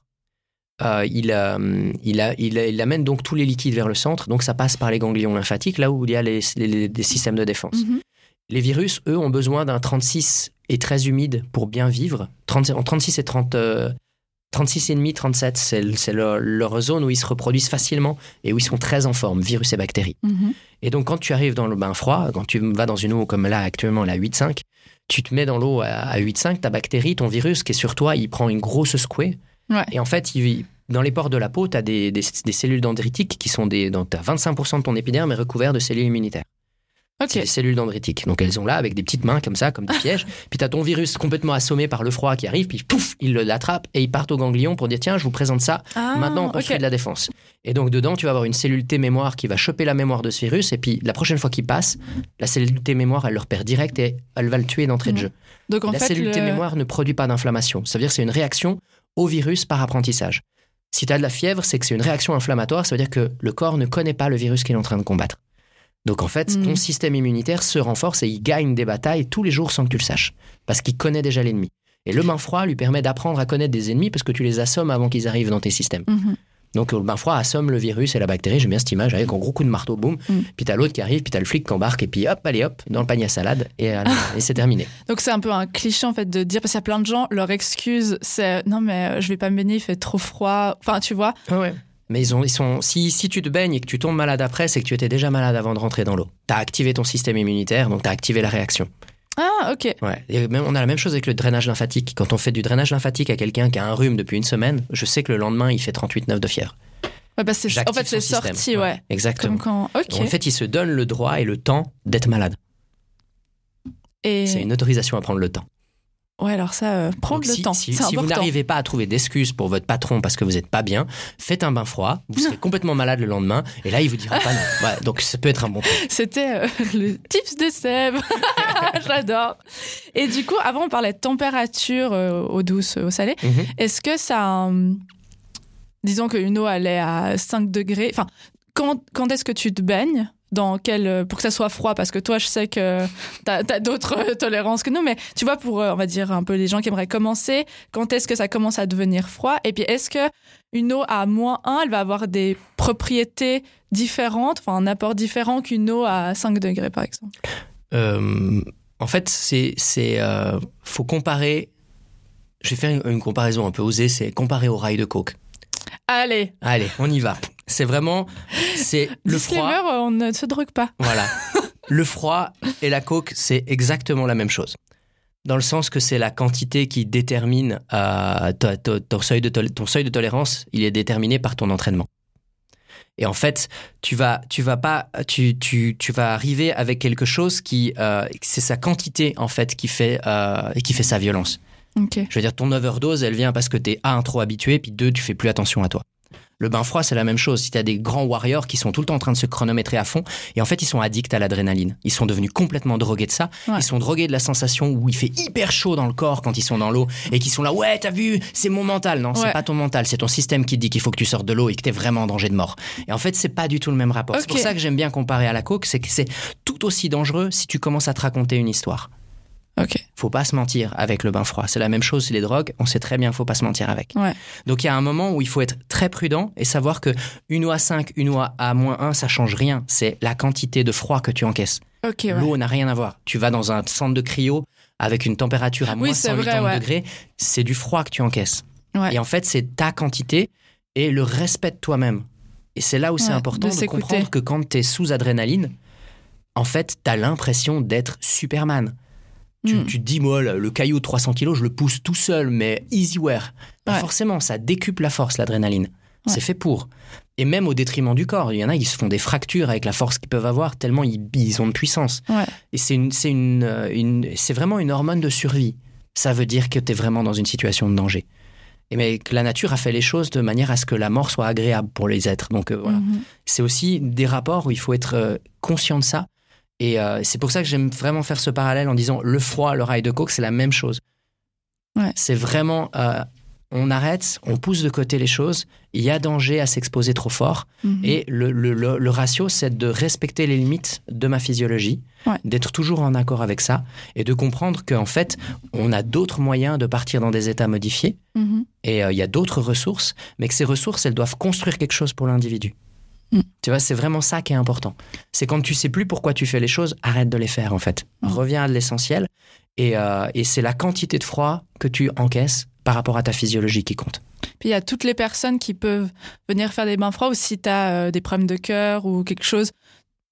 euh, il, euh, il, a- il, il amène donc tous les liquides vers le centre, donc ça passe par les ganglions lymphatiques, là où il y a les, les- les systèmes de défense. Mhm. Les virus, eux, ont besoin d'un 36 et très humide pour bien vivre. 30, en 36 et 30, euh, 36,5, 37, c'est le- c'est leur, zone où ils se reproduisent facilement et où ils sont très en forme, virus et bactéries. Mhm. Et donc, quand tu arrives dans le bain froid, quand tu vas dans une eau comme là actuellement, la 8,5, tu te mets dans l'eau à- à 8,5, ta bactérie, ton virus qui est sur toi, il prend une grosse secouée. Ouais. Et en fait, il- dans les pores de la peau, tu as des, des- des cellules dendritiques qui sont des. Tu as 25% de ton épiderme est recouvert de cellules immunitaires. Ok. C'est des cellules dendritiques. Donc elles sont là avec des petites mains comme ça, comme des pièges. puis tu as ton virus complètement assommé par le froid qui arrive, puis pouf, il l'attrape et il part au ganglion pour dire tiens, je vous présente ça. Ah, Maintenant, on ok. construit de la défense. Et donc, dedans, tu vas avoir une cellule T mémoire qui va choper la mémoire de ce virus. Et puis, la prochaine fois qu'il passe, la cellule T mémoire, elle le repère direct et elle va le tuer d'entrée de Mhm. jeu. Donc en la fait, cellule le- T mémoire ne produit pas d'inflammation. Ça veut dire que c'est une réaction au virus par apprentissage. Si tu as de la fièvre, c'est que c'est une réaction inflammatoire. Ça veut dire que le corps ne connaît pas le virus qu'il est en train de combattre. Donc, en fait, Mhm. ton système immunitaire se renforce et il gagne des batailles tous les jours sans que tu le saches. Parce qu'il connaît déjà l'ennemi. Et le bain froid lui permet d'apprendre à connaître des ennemis parce que tu les assommes avant qu'ils arrivent dans tes systèmes. Mhm. Donc le bain froid assomme le virus et la bactérie, j'aime bien cette image, avec un gros coup de marteau, boum, Mm. puis t'as l'autre qui arrive, puis t'as le flic qui embarque, et puis hop, allez hop, dans le panier à salade, et, euh, et c'est terminé. Donc c'est un peu un cliché en fait de dire parce qu'il y a plein de gens leur excuse c'est non mais euh, je vais pas me baigner il fait trop froid enfin tu vois Mais ils ont, ils sont, si, si tu te baignes et que tu tombes malade après, c'est que tu étais déjà malade avant de rentrer dans l'eau. T'as activé ton système immunitaire, donc t'as activé la réaction. ah ok Ouais. Et même- on a la même chose avec le drainage lymphatique. Quand on fait du drainage lymphatique à quelqu'un qui a un rhume depuis une semaine, je sais que le lendemain, il fait 38,9 de fièvre. ouais, bah, c'est en fait c'est sorti ouais Exactement. En fait, il se donne le droit et le temps d'être malade. et C'est une autorisation à prendre le temps. Ouais alors ça euh, prendre Donc, le si, temps Si, vous n'arrivez pas à trouver d'excuses pour votre patron parce que vous n'êtes pas bien, faites un bain froid, vous serez complètement malade le lendemain, et là, il vous dira pas non. Ouais, donc, ça peut être un bon truc. C'était euh, le tips de Seb. J'adore. Et du coup, avant, on parlait de température euh, eau douce, eau salée. Mhm. Est-ce que ça. hum, disons qu'une eau, elle est à 5 degrés. Enfin, quand, quand est-ce que tu te baignes? Dans quel, euh, pour que ça soit froid parce que toi je sais que t'as as, d'autres euh, tolérances que nous mais tu vois pour euh, on va dire un peu les gens qui aimeraient commencer quand est-ce que ça commence à devenir froid? Et puis est-ce que une eau à moins 1 elle va avoir des propriétés différentes enfin un apport différent qu'une eau à 5 degrés par exemple? Euh, en fait, c'est. c'est euh, faut comparer. Je vais faire une, une comparaison un peu osée, c'est comparer au rail de coke. allez Allez, on y va. C'est vraiment. C'est le froid. euh, on ne se drogue pas Voilà. le froid et la coke, c'est exactement la même chose. Dans le sens que c'est la quantité qui détermine euh, ton, seuil de ton seuil de tolérance, il est déterminé par ton entraînement. Et en fait, tu vas, tu vas pas, tu, tu, tu vas arriver avec quelque chose qui, euh, c'est sa quantité en fait qui fait, euh, qui fait sa violence. Je veux dire, ton overdose, elle vient parce que t'es un trop habitué, puis deux, tu fais plus attention à toi. Le bain froid, c'est la même chose. Si t'as des grands warriors qui sont tout le temps en train de se chronométrer à fond, et en fait, ils sont addicts à l'adrénaline. Ils sont devenus complètement drogués de ça. Ouais. Ils sont drogués de la sensation où il fait hyper chaud dans le corps quand ils sont dans l'eau, et qui sont là, ouais, t'as vu, c'est mon mental. Non, Ouais. c'est pas ton mental, c'est ton système qui te dit qu'il faut que tu sortes de l'eau et que t'es vraiment en danger de mort. Et en fait, c'est pas du tout le même rapport. C'est pour ça que j'aime bien comparer à la coke, c'est que c'est tout aussi dangereux si tu commences à te raconter une histoire ok faut pas se mentir avec le bain froid. C'est la même chose, c'est les drogues, on sait très bien, faut pas se mentir avec. Ouais. Donc il y a un moment où il faut être très prudent et savoir que une eau à 5, une eau à moins 1, ça change rien. C'est la quantité de froid que tu encaisses. ouais. L'eau n'a rien à voir. Tu vas dans un centre de cryo avec une température à Oui, moins c'est 180 vrai, ouais. degrés, c'est du froid que tu encaisses. Et en fait, c'est ta quantité et le respect de toi-même. Et c'est là où c'est important de de, comprendre que quand tu es sous adrénaline, en fait, tu as l'impression d'être Superman. Tu, tu te dis, moi, le caillou de 300 kilos, je le pousse tout seul, mais easy wear. Pas Ouais. Forcément, ça décuple la force, l'adrénaline. C'est fait pour. Et même au détriment du corps. Il y en a qui se font des fractures avec la force qu'ils peuvent avoir, tellement ils, ils ont de puissance. Ouais. Et c'est une, c'est une, euh, une- c'est vraiment une hormone de survie. Ça veut dire que tu es vraiment dans une situation de danger. Et mais que la nature a fait les choses de manière à ce que la mort soit agréable pour les êtres. Donc euh, voilà. Mhm. C'est aussi des rapports où il faut être euh, conscient de ça. Et euh, c'est pour ça que j'aime vraiment faire ce parallèle en disant le froid, le rail de coke, c'est la même chose. Ouais. C'est vraiment, euh, on arrête, on pousse de côté les choses. Il y a danger à s'exposer trop fort. Mhm. Et le, le- le- le ratio, c'est de respecter les limites de ma physiologie, Ouais. d'être toujours en accord avec ça et de comprendre qu'en fait, on a d'autres moyens de partir dans des états modifiés Mhm. et euh, il y a d'autres ressources, mais que ces ressources, elles doivent construire quelque chose pour l'individu. Mm. Tu vois, c'est vraiment ça qui est important. C'est quand tu sais plus pourquoi tu fais les choses, arrête de les faire en fait. Mm. Reviens à l'essentiel et, euh, et c'est la quantité de froid que tu encaisses par rapport à ta physiologie qui compte. Puis il y a toutes les personnes qui peuvent venir faire des bains froids ou si tu as des problèmes de cœur ou quelque chose.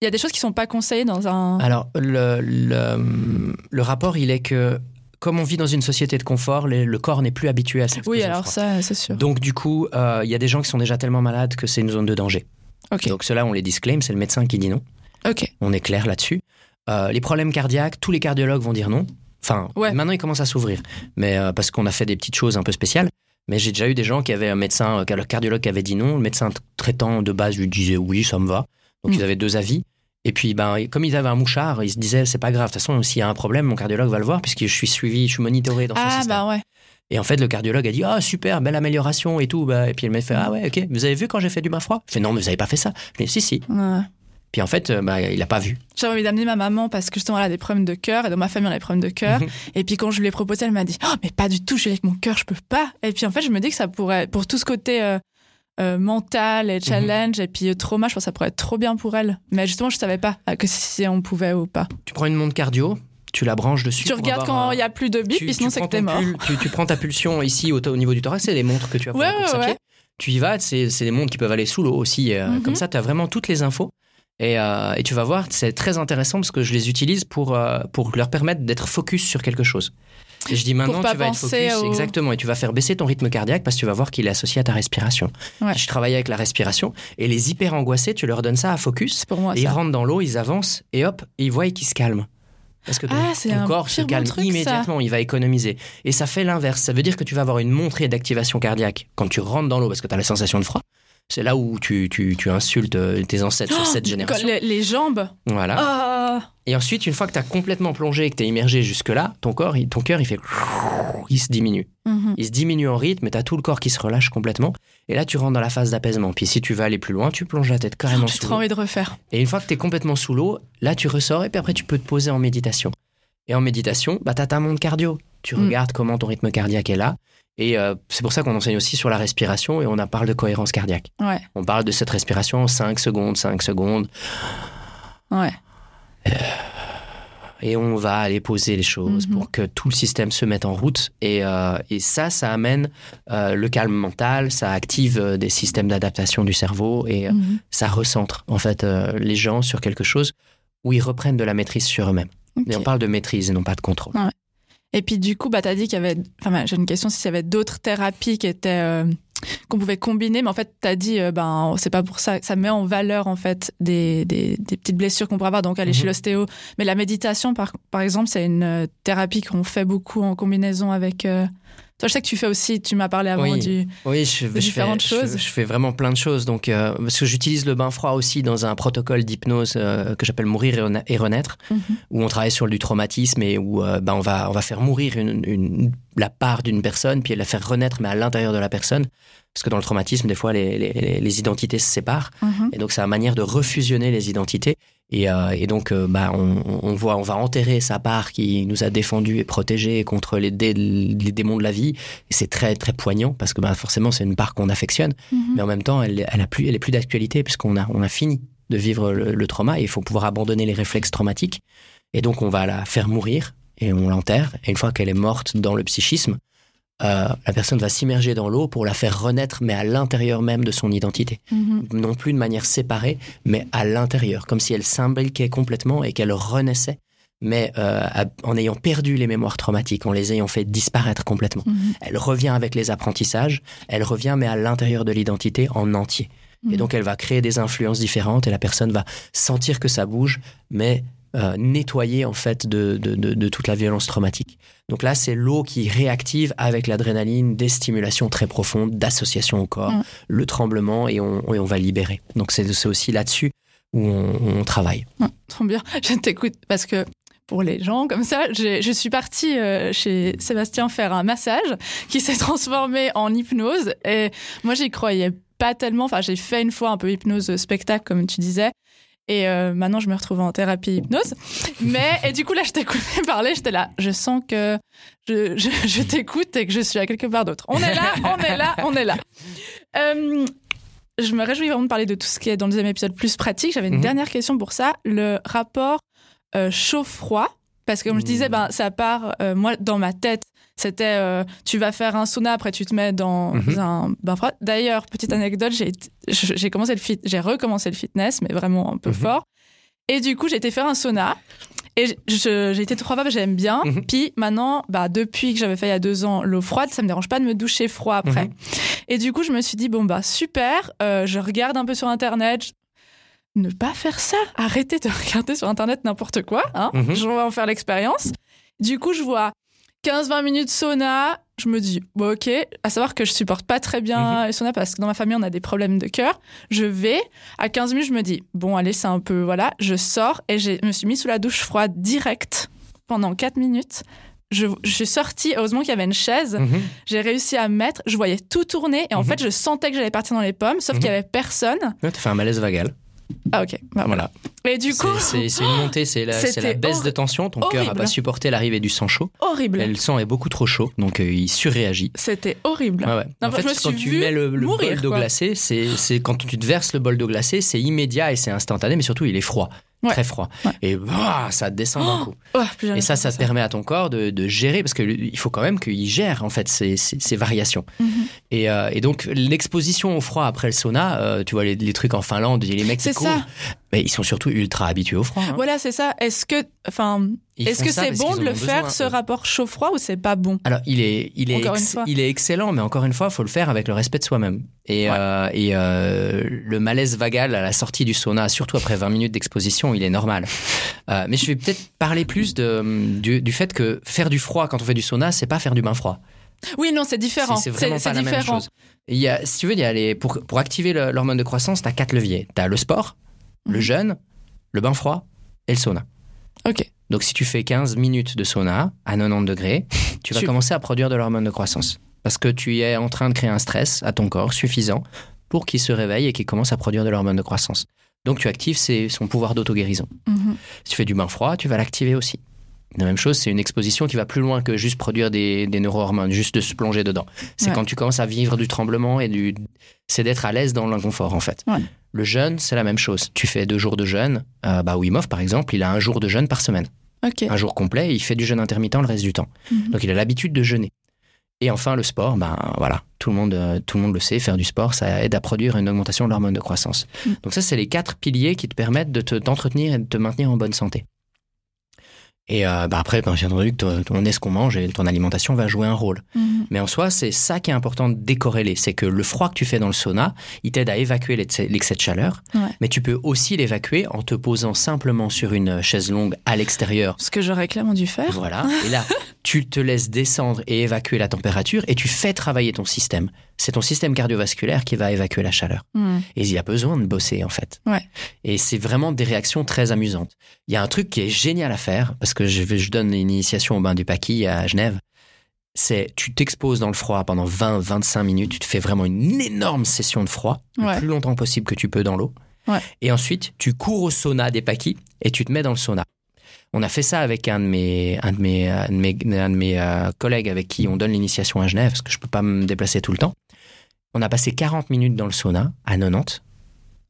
Il y a des choses qui sont pas conseillées dans un. Alors, le, le, le rapport, il est que comme on vit dans une société de confort, le, le corps n'est plus habitué à s'exposer oui, alors froid. ça, c'est sûr. Donc du coup, euh, il y a des gens qui sont déjà tellement malades que c'est une zone de danger. Ok. Donc cela, on les disclaim, c'est le médecin qui dit non. On est clair là-dessus. Euh, les problèmes cardiaques, tous les cardiologues vont dire non. Enfin, Ouais. maintenant ils commencent à s'ouvrir, mais euh, parce qu'on a fait des petites choses un peu spéciales. Mais j'ai déjà eu des gens qui avaient un médecin, euh, le cardiologue qui avait dit non, le médecin traitant de base lui disait oui, ça me va. Donc Mm. ils avaient deux avis. Et puis, ben, comme ils avaient un mouchard, ils se disaient c'est pas grave. De toute façon, s'il y a un problème, mon cardiologue va le voir puisque je suis suivi, je suis monitoré dans son Ah, système. bah ouais. Et en fait, le cardiologue a dit Ah, super, belle amélioration et tout. Bah, et puis elle m'a fait Ah, ouais, ok. Vous avez vu quand j'ai fait du bain froid? Je fais Non, mais vous avez pas fait ça. Je dis Si, si. Ouais. Puis en fait, euh, bah, il a pas vu. J'avais envie d'amener ma maman parce que justement elle a des problèmes de cœur et dans ma famille on a des problèmes de cœur. Mhm. Et puis quand je lui ai proposé, elle m'a dit oh, mais pas du tout, je suis avec mon cœur, je peux pas. Et puis en fait je me dis que ça pourrait pour tout ce côté euh, euh, mental Mhm. et challenge et puis trauma, je pense que ça pourrait être trop bien pour elle. Mais justement je savais pas que si on pouvait ou pas. Tu prends une montre cardio, tu la branches dessus. tu regardes quand un- il y a plus de bip, puis sinon c'est que t'es mort. tu, tu prends ta pulsion ici au, au niveau du thorax, c'est des montres que tu as pour Ouais, ouais. Tu y vas, c'est c'est des montres qui peuvent aller sous l'eau aussi. euh, Mhm. Comme ça, tu as vraiment toutes les infos. Et, euh, et tu vas voir, c'est très intéressant parce que je les utilise pour, euh, pour leur permettre d'être focus sur quelque chose. Et je dis maintenant, tu vas être focus, au- exactement, et tu vas faire baisser ton rythme cardiaque parce que tu vas voir qu'il est associé à ta respiration. Ouais. Je travaille avec la respiration et les hyper angoissés, tu leur donnes ça à focus C'est pour moi et ils rentrent dans l'eau, ils avancent et hop, ils voient qu'ils se calment. Parce que ton, Ah, ton corps se bon calme ça. immédiatement, il va économiser. Et ça fait l'inverse. Ça veut dire que tu vas avoir une montrée d'activation cardiaque quand tu rentres dans l'eau parce que tu as la sensation de froid. C'est là où tu, tu, tu insultes euh, tes ancêtres sur cette Quand génération. les, les jambes. Voilà. Ah. Et ensuite, une fois que tu as complètement plongé et que tu es immergé jusque-là, ton corps, il- ton cœur, il fait. Il se diminue. Mhm. Il se diminue en rythme et tu as tout le corps qui se relâche complètement. Et là, tu rentres dans la phase d'apaisement. Puis si tu veux aller plus loin, tu plonges la tête carrément J'ai sous trop l'eau. envie de refaire. Et une fois que tu es complètement sous l'eau, là, tu ressors et puis après, tu peux te poser en méditation. Et en méditation, bah, tu as ta montre cardio. Tu Mm. regardes comment ton rythme cardiaque est là. Et euh, c'est pour ça qu'on enseigne aussi sur la respiration et on en parle de cohérence cardiaque. Ouais. On parle de cette respiration en 5 secondes, 5 secondes. Ouais. Et on va aller poser les choses Mhm. pour que tout le système se mette en route. Et, euh, et ça, ça amène euh, le calme mental, ça active euh, des systèmes d'adaptation du cerveau et Mhm. ça recentre en fait les gens sur quelque chose où ils reprennent de la maîtrise sur eux-mêmes. Ok. Et on parle de maîtrise et non pas de contrôle. Et puis du coup, bah, tu as dit qu'il y avait... Enfin, j'ai une question s'il y avait d'autres thérapies qui étaient... qu'on pouvait combiner, mais en fait, tu as dit, euh, ben, c'est pas pour ça, ça met en valeur, en fait, des, des, des petites blessures qu'on pourrait avoir, donc aller Mhm. chez l'ostéo. Mais la méditation, par, par exemple, c'est une euh, thérapie qu'on fait beaucoup en combinaison avec... euh, Toi, je sais que tu fais aussi, tu m'as parlé avant Oui. du... Oui, je, je différentes fais, choses. Je, fais vraiment plein de choses. Donc, euh, parce que j'utilise le bain froid aussi dans un protocole d'hypnose euh, que j'appelle Mourir et, rena- et renaître, Mhm. où on travaille sur du traumatisme et où euh, ben, on, va, on va faire mourir une, une- la part d'une personne, puis la faire renaître, mais à l'intérieur de la personne. Parce que dans le traumatisme, des fois, les, les- les- les identités se séparent. Mhm. Et donc, c'est la manière de refusionner les identités. Et, euh, et donc, euh, bah, on, on voit, on va enterrer sa part qui nous a défendus et protégés contre les, dé- les démons de la vie. Et c'est très, très poignant parce que bah, forcément, c'est une part qu'on affectionne. Mhm. Mais en même temps, elle, elle, a plus, elle est plus d'actualité puisqu'on a, on a fini de vivre le, le trauma et il faut pouvoir abandonner les réflexes traumatiques. Et donc, on va la faire mourir et on l'enterre. Et une fois qu'elle est morte dans le psychisme, euh, la personne va s'immerger dans l'eau pour la faire renaître, mais à l'intérieur même de son identité Mhm. non plus de manière séparée, mais à l'intérieur, comme si elle s'imbriquait complètement et qu'elle renaissait mais euh, en ayant perdu les mémoires traumatiques, en les ayant fait disparaître complètement. Mhm. Elle revient avec les apprentissages, elle revient mais à l'intérieur de l'identité en entier. Et Mhm. donc elle va créer des influences différentes et la personne va sentir que ça bouge, mais euh, nettoyer en fait de, de, de- de toute la violence traumatique. Donc là, c'est l'eau qui réactive avec l'adrénaline des stimulations très profondes, d'association au corps, Mhm. le tremblement et on, et on va libérer. Donc c'est aussi là-dessus où on, on travaille. Ouais, trop bien. Je t'écoute parce que pour les gens comme ça, je suis partie euh, chez Sébastien faire un massage qui s'est transformé en hypnose et moi j'y croyais pas tellement. Enfin, j'ai fait une fois un peu hypnose spectacle comme tu disais. Et euh, maintenant, je me retrouve en thérapie hypnose. Mais, et du coup, là, je t'écoutais parler, j'étais là. Je sens que je, je, je t'écoute et que je suis à quelque part d'autre. On est là, on est là, on est là. Euh, je me réjouis vraiment de parler de tout ce qui est dans le deuxième épisode plus pratique. J'avais une Mhm. dernière question pour ça. Le rapport euh, chaud-froid. Parce que comme je disais, Mhm. ben, ça part, euh, moi, dans ma tête, c'était euh, tu vas faire un sauna, après tu te mets dans Mhm. un bain froid. D'ailleurs, petite anecdote, j'ai commencé le fit, j'ai recommencé le fitness, mais vraiment un peu Mhm. fort. Et du coup, j'ai été faire un sauna. Et j'ai été trois fois, j'aime bien. Mhm. Puis maintenant, bah, depuis que j'avais fait il y a deux ans l'eau froide, ça me dérange pas de me doucher froid après. Et du coup, je me suis dit, bon, bah, super, euh, je regarde un peu sur Internet. Je- Ne pas faire ça. Arrêtez de regarder sur Internet n'importe quoi. Hein. Je vais en faire l'expérience. Du coup, je vois 15-20 minutes sauna. Je me dis, bon, ok, à savoir que je supporte pas très bien Mhm. les saunas parce que dans ma famille, on a des problèmes de cœur. Je vais. À 15 minutes, je me dis, bon, allez, c'est un peu, voilà. Je sors et je me suis mis sous la douche froide direct pendant 4 minutes. Je, je suis sortie, heureusement qu'il y avait une chaise. Mhm. J'ai réussi à me mettre, je voyais tout tourner et en Mhm. fait, je sentais que j'allais partir dans les pommes, sauf Mhm. qu'il y avait personne. Ouais, T'as fait un malaise vagal. Ah, ok. Bah, voilà. Et du coup, C'est- une montée, c'est la, c'est la baisse de tension. Ton cœur n'a pas supporté l'arrivée du sang chaud. horrible. Et le sang est beaucoup trop chaud, donc euh, il surréagit. C'était horrible. Ouais, ouais. Non, en fait, quand tu mets le, le mourir, bol d'eau glacée, c'est c'est quand tu te verses le bol d'eau glacée, c'est immédiat et c'est instantané, mais surtout il est froid, Ouais. très froid. Ouais. Et bah, ça descend d'un coup. Oh, plus jamais Et ça, ça permet à ton corps de, de gérer, parce qu'il faut quand même qu'il gère en fait ces, ces- ces variations. Mhm. Et, euh, et donc l'exposition au froid après le sauna, euh, tu vois les, les trucs en Finlande, les mecs qui C'est courent, ça. mais ils sont surtout ultra habitués au froid. hein. Voilà, c'est ça. Est-ce que, enfin, est-ce que c'est bon de le faire besoin, ce rapport chaud-froid ou c'est pas bon? Alors, il est, il, est ex- il est excellent, mais encore une fois, il faut le faire avec le respect de soi-même. Et, Ouais. euh, et euh, le malaise vagal à la sortie du sauna, surtout après 20 minutes d'exposition, il est normal. Euh, mais je vais peut-être parler plus de, du, du fait que faire du froid quand on fait du sauna, c'est pas faire du bain froid. Oui, non, c'est différent. C'est vraiment pas la même chose. Il y a, si tu veux, il y a les, pour, pour activer l'hormone de croissance, tu as quatre leviers. Tu as le sport, le Mhm. jeûne, le bain froid et le sauna. Ok. Donc si tu fais 15 minutes de sauna à 90 degrés, tu vas Tu- commencer à produire de l'hormone de croissance. Parce que tu es en train de créer un stress à ton corps suffisant pour qu'il se réveille et qu'il commence à produire de l'hormone de croissance. Donc tu actives ses- son pouvoir d'auto-guérison. Mhm. Si tu fais du bain froid, tu vas l'activer aussi. La même chose, c'est une exposition qui va plus loin que juste produire des, des neurohormones, juste de se plonger dedans. C'est Ouais. quand tu commences à vivre du tremblement et du. C'est d'être à l'aise dans l'inconfort, en fait. Ouais. Le jeûne, c'est la même chose. Tu fais deux jours de jeûne. Euh, bah, Wim Hof, par exemple, il a un jour de jeûne par semaine. Un jour complet, et il fait du jeûne intermittent le reste du temps. Mhm. Donc il a l'habitude de jeûner. Et enfin, le sport, ben voilà, tout le monde, euh, tout le monde le sait, faire du sport, ça aide à produire une augmentation de l'hormone de croissance. Mm. Donc ça, c'est les quatre piliers qui te permettent de te- t'entretenir et de te maintenir en bonne santé. Et euh, bah après, bien entendu, que ton- ton- on est ce qu'on mange et ton alimentation va jouer un rôle. Mhm. Mais en soi, c'est ça qui est important de décorréler. C'est que le froid que tu fais dans le sauna, il t'aide à évacuer l'excès l'excès de chaleur. Ouais. Mais tu peux aussi l'évacuer en te posant simplement sur une chaise longue à l'extérieur Ce que j'aurais clairement dû faire. voilà. Et là, tu te laisses descendre et évacuer la température et tu fais travailler ton système. C'est ton système cardiovasculaire qui va évacuer la chaleur. Mhm. Et il y a besoin de bosser, en fait. Ouais. Et c'est vraiment des réactions très amusantes. Il y a un truc qui est génial à faire, parce que je, je donne une initiation au bain du Paquis à Genève. C'est, tu t'exposes dans le froid pendant 20-25 minutes, tu te fais vraiment une énorme session de froid, Ouais. le plus longtemps possible que tu peux dans l'eau. Ouais. Et ensuite, tu cours au sauna des Paquis et tu te mets dans le sauna. On a fait ça avec un de mes, un de mes, un de mes, un de mes, euh, collègues avec qui on donne l'initiation à Genève, parce que je peux pas me déplacer tout le temps. On a passé 40 minutes dans le sauna à 90,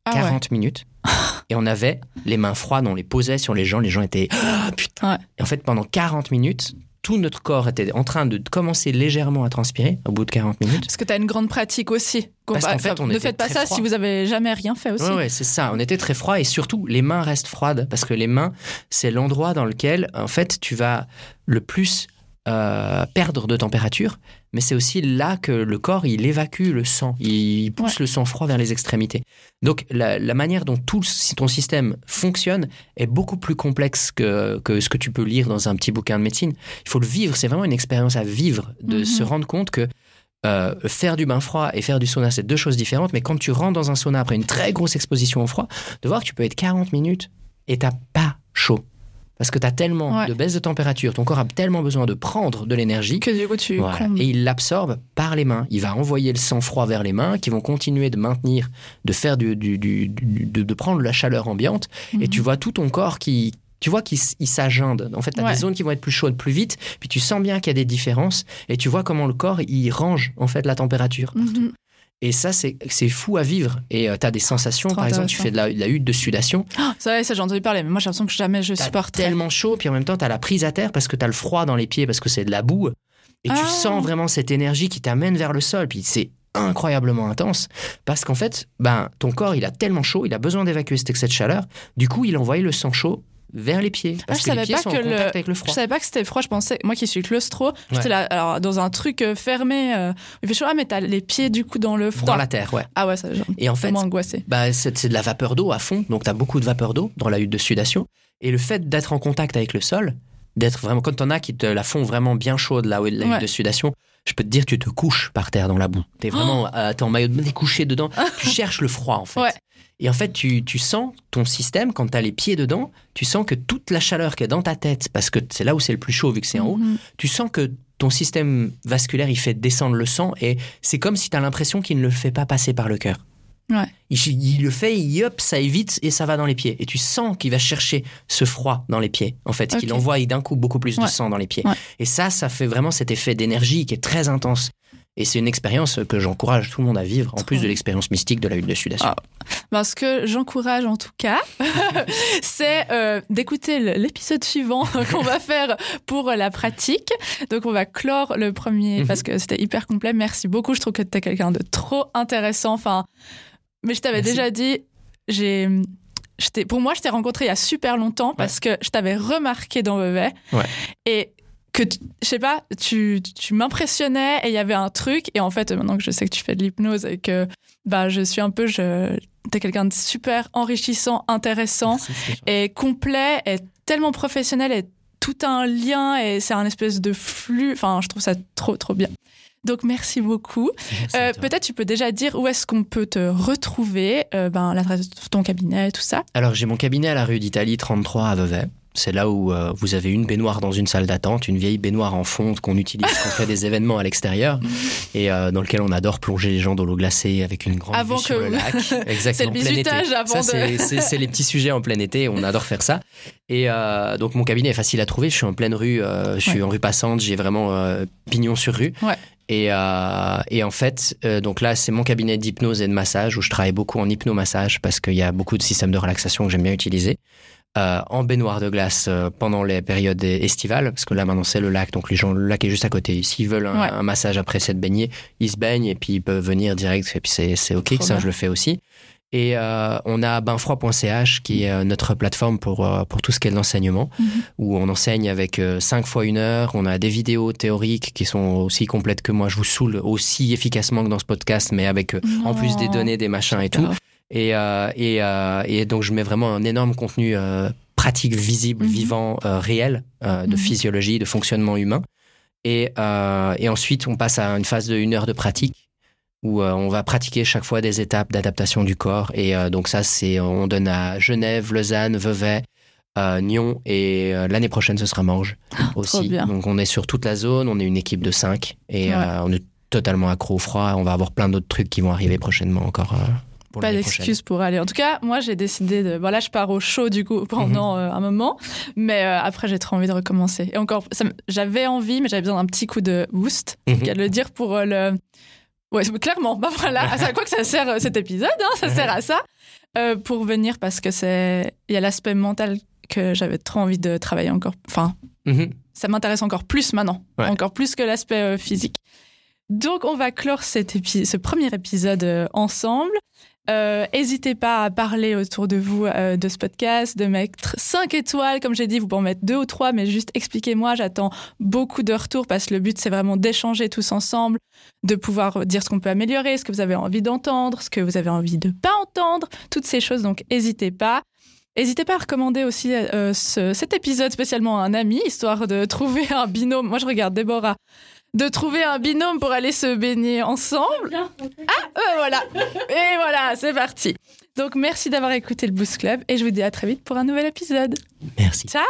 Ah ouais. 40 minutes, et on avait les mains froides, on les posait sur les gens, les gens étaient ah, putain. Ouais. Et en fait, pendant 40 minutes, tout notre corps était en train de commencer légèrement à transpirer au bout de 40 minutes. Parce que tu as une grande pratique aussi. Parce qu'en fait, on ne faites pas ça froid. si vous avez jamais rien fait aussi. Ouais, c'est ça. On était très froid et surtout, les mains restent froides parce que les mains, c'est l'endroit dans lequel, en fait, tu vas le plus euh, perdre de température, mais c'est aussi là que le corps, il évacue le sang, il pousse Ouais. le sang froid vers les extrémités. Donc, la, la manière dont tout ton système fonctionne est beaucoup plus complexe que, que ce que tu peux lire dans un petit bouquin de médecine. Il faut le vivre, c'est vraiment une expérience à vivre, de Mhm. se rendre compte que euh, faire du bain froid et faire du sauna, c'est deux choses différentes. Mais quand tu rentres dans un sauna après une très grosse exposition au froid, de voir que tu peux être 40 minutes et t'as pas chaud. Parce que tu as tellement Ouais. de baisse de température, ton corps a tellement besoin de prendre de l'énergie. Que du coup, tu Voilà. Et il l'absorbe par les mains. Il va envoyer le sang froid vers les mains qui vont continuer de maintenir, de faire du, du- du- du- de, de prendre la chaleur ambiante. Et Mhm. tu vois tout ton corps qui. Tu vois qu'il s'agende. En fait, tu as Ouais. des zones qui vont être plus chaudes plus vite, puis tu sens bien qu'il y a des différences, et tu vois comment le corps, il range en fait la température. Mhm. Et ça, c'est fou à vivre. Et tu as des sensations, par exemple, tu fais de la, de la hutte de sudation, Ça, ouais, ça j'ai entendu parler, mais moi j'ai l'impression que jamais je T'as supporterais. tellement chaud, puis en même temps, t'as la prise à terre parce que t'as le froid dans les pieds, parce que c'est de la boue. Et tu Ah. sens vraiment cette énergie qui t'amène vers le sol. Puis c'est incroyablement intense parce qu'en fait, ben, ton corps, il a tellement chaud, il a besoin d'évacuer cet excès de chaleur. Du coup, il envoie le sang chaud vers les pieds. Parce Ah, je que les savais pieds pas sont que en le- avec le Je froid. savais pas que c'était froid, je pensais, moi qui suis claustro, j'étais Ouais. là, alors dans un truc euh, fermé, euh, il fait chaud, ah mais t'as les pieds du coup dans le froid. Dans la terre, ouais. Ah ouais, ça j'ai Et en fait, angoissé. bah, c'est c'est de la vapeur d'eau à fond, donc tu as beaucoup de vapeur d'eau dans la hutte de sudation. Et le fait d'être en contact avec le sol, d'être vraiment, quand t'en as qui te la font vraiment bien chaude, là, la hutte Ouais. de sudation, je peux te dire, tu te couches par terre dans la boue. T'es vraiment, euh, t'es en maillot de bain, t'es couché dedans, tu cherches le froid en fait. Ouais. Et en fait, tu, tu sens ton système, quand t'as les pieds dedans, tu sens que toute la chaleur qui est dans ta tête, parce que c'est là où c'est le plus chaud vu que c'est en haut, Mhm. tu sens que ton système vasculaire, il fait descendre le sang et c'est comme si tu as l'impression qu'il ne le fait pas passer par le cœur. Ouais. Il, il le fait, il, hop, ça évite et ça va dans les pieds. Et tu sens qu'il va chercher ce froid dans les pieds, en fait, qu'il envoie d'un coup beaucoup plus de sang dans les pieds. Ouais. Et ça, ça fait vraiment cet effet d'énergie qui est très intense. Et c'est une expérience que j'encourage tout le monde à vivre, en plus de l'expérience mystique de la hutte de sudation. Ah. Ben, ce que j'encourage en tout cas, c'est euh, d'écouter l'épisode suivant qu'on va faire pour la pratique. Donc on va clore le premier Mhm. parce que c'était hyper complet. Merci beaucoup. Je trouve que tu es quelqu'un de trop intéressant. Enfin, mais je t'avais déjà dit, j'ai. Pour moi, je t'ai rencontré il y a super longtemps parce que je t'avais remarqué dans Vevey. Ouais. Et que, je sais pas, tu, tu m'impressionnais et il y avait un truc. Et en fait, maintenant que je sais que tu fais de l'hypnose et que bah, je suis un peu. Je, t'es quelqu'un de super enrichissant, intéressant Merci, et complet et tellement professionnel et tout a un lien et c'est un espèce de flux. Enfin, je trouve ça trop, trop bien. Donc, merci beaucoup. Euh. Peut-être tu peux déjà dire où est-ce qu'on peut te retrouver, euh, ben, l'adresse de ton cabinet, tout ça? Alors, j'ai mon cabinet à la rue d'Italie 33 à Vevey. C'est là où euh, vous avez une baignoire dans une salle d'attente, une vieille baignoire en fonte qu'on utilise quand on fait des événements à l'extérieur et euh, dans lequel on adore plonger les gens dans l'eau glacée avec une grande Avant vue sur que- le lac. Exactement. C'est le bizutage avant Ça, de- c'est- les petits sujets en plein été. On adore faire ça. Et euh, donc mon cabinet est facile à trouver. Je suis en pleine rue. je suis Ouais. en rue passante. J'ai vraiment pignon sur rue. Ouais. Et, euh, et en fait, euh, donc là, c'est mon cabinet d'hypnose et de massage où je travaille beaucoup en hypnomassage parce qu'il y a beaucoup de systèmes de relaxation que j'aime bien utiliser. Euh, en baignoire de glace euh, pendant les périodes estivales, parce que là maintenant c'est le lac, donc les gens, le lac est juste à côté. S'ils veulent un, Ouais. un massage après s'être baigné, ils se baignent et puis ils peuvent venir direct, et puis c'est c'est ok, Trop ça bien. je le fais aussi. Et euh, on a bainfroid.ch qui est notre plateforme pour, pour tout ce qui est de l'enseignement, Mhm. où on enseigne avec 5 fois une heure. On a des vidéos théoriques qui sont aussi complètes que moi. Je vous saoule aussi efficacement que dans ce podcast, mais avec en plus des données, des machins et tout. Et, euh, et, euh, et donc, je mets vraiment un énorme contenu euh, pratique, visible, Mhm. vivant, réel, de Mhm. physiologie, de fonctionnement humain. Et, et ensuite, on passe à une phase de une heure de pratique où on va pratiquer chaque fois des étapes d'adaptation du corps. Et donc ça, c'est on donne à Genève, Lausanne, Vevey, euh, Nyon et euh, l'année prochaine, ce sera Morges aussi. Ah, bien. Donc on est sur toute la zone, on est une équipe de cinq et Ouais. euh, on est totalement accro au froid. On va avoir plein d'autres trucs qui vont arriver prochainement encore. Pour Pas d'excuse pour aller. En tout cas, moi, j'ai décidé de. Bon, là, je pars au show, du coup, pendant Mhm. euh, un moment. Mais euh, après, j'ai trop envie de recommencer. Et encore, j'avais envie, mais j'avais besoin d'un petit coup de boost. Mhm. Qu'à le dire pour euh, le. Ouais, clairement. Bah voilà. À quoi que ça sert cet épisode hein, Ça sert à ça. Pour venir, parce que c'est. Il y a l'aspect mental que j'avais trop envie de travailler encore. Enfin, Mhm. ça m'intéresse encore plus maintenant, Ouais. encore plus que l'aspect physique. Donc, on va clore cet épi- ce premier épisode euh, Euh, N'hésitez pas à parler autour de vous euh, de ce podcast, de mettre 5 étoiles. Comme j'ai dit, vous pouvez en mettre 2 ou 3, mais juste expliquez-moi. J'attends beaucoup de retours parce que le but, c'est vraiment d'échanger tous ensemble, de pouvoir dire ce qu'on peut améliorer, ce que vous avez envie d'entendre, ce que vous avez envie de pas entendre, toutes ces choses. Donc, n'hésitez pas. N'hésitez pas à recommander aussi euh, ce- cet épisode spécialement à un ami, histoire de trouver un binôme. Moi, je regarde Déborah. De trouver un binôme pour aller se baigner ensemble. Ah, euh, voilà. Et voilà, c'est parti. Donc, merci d'avoir écouté le Boost Club et je vous dis à très vite pour un nouvel épisode. Merci. Ciao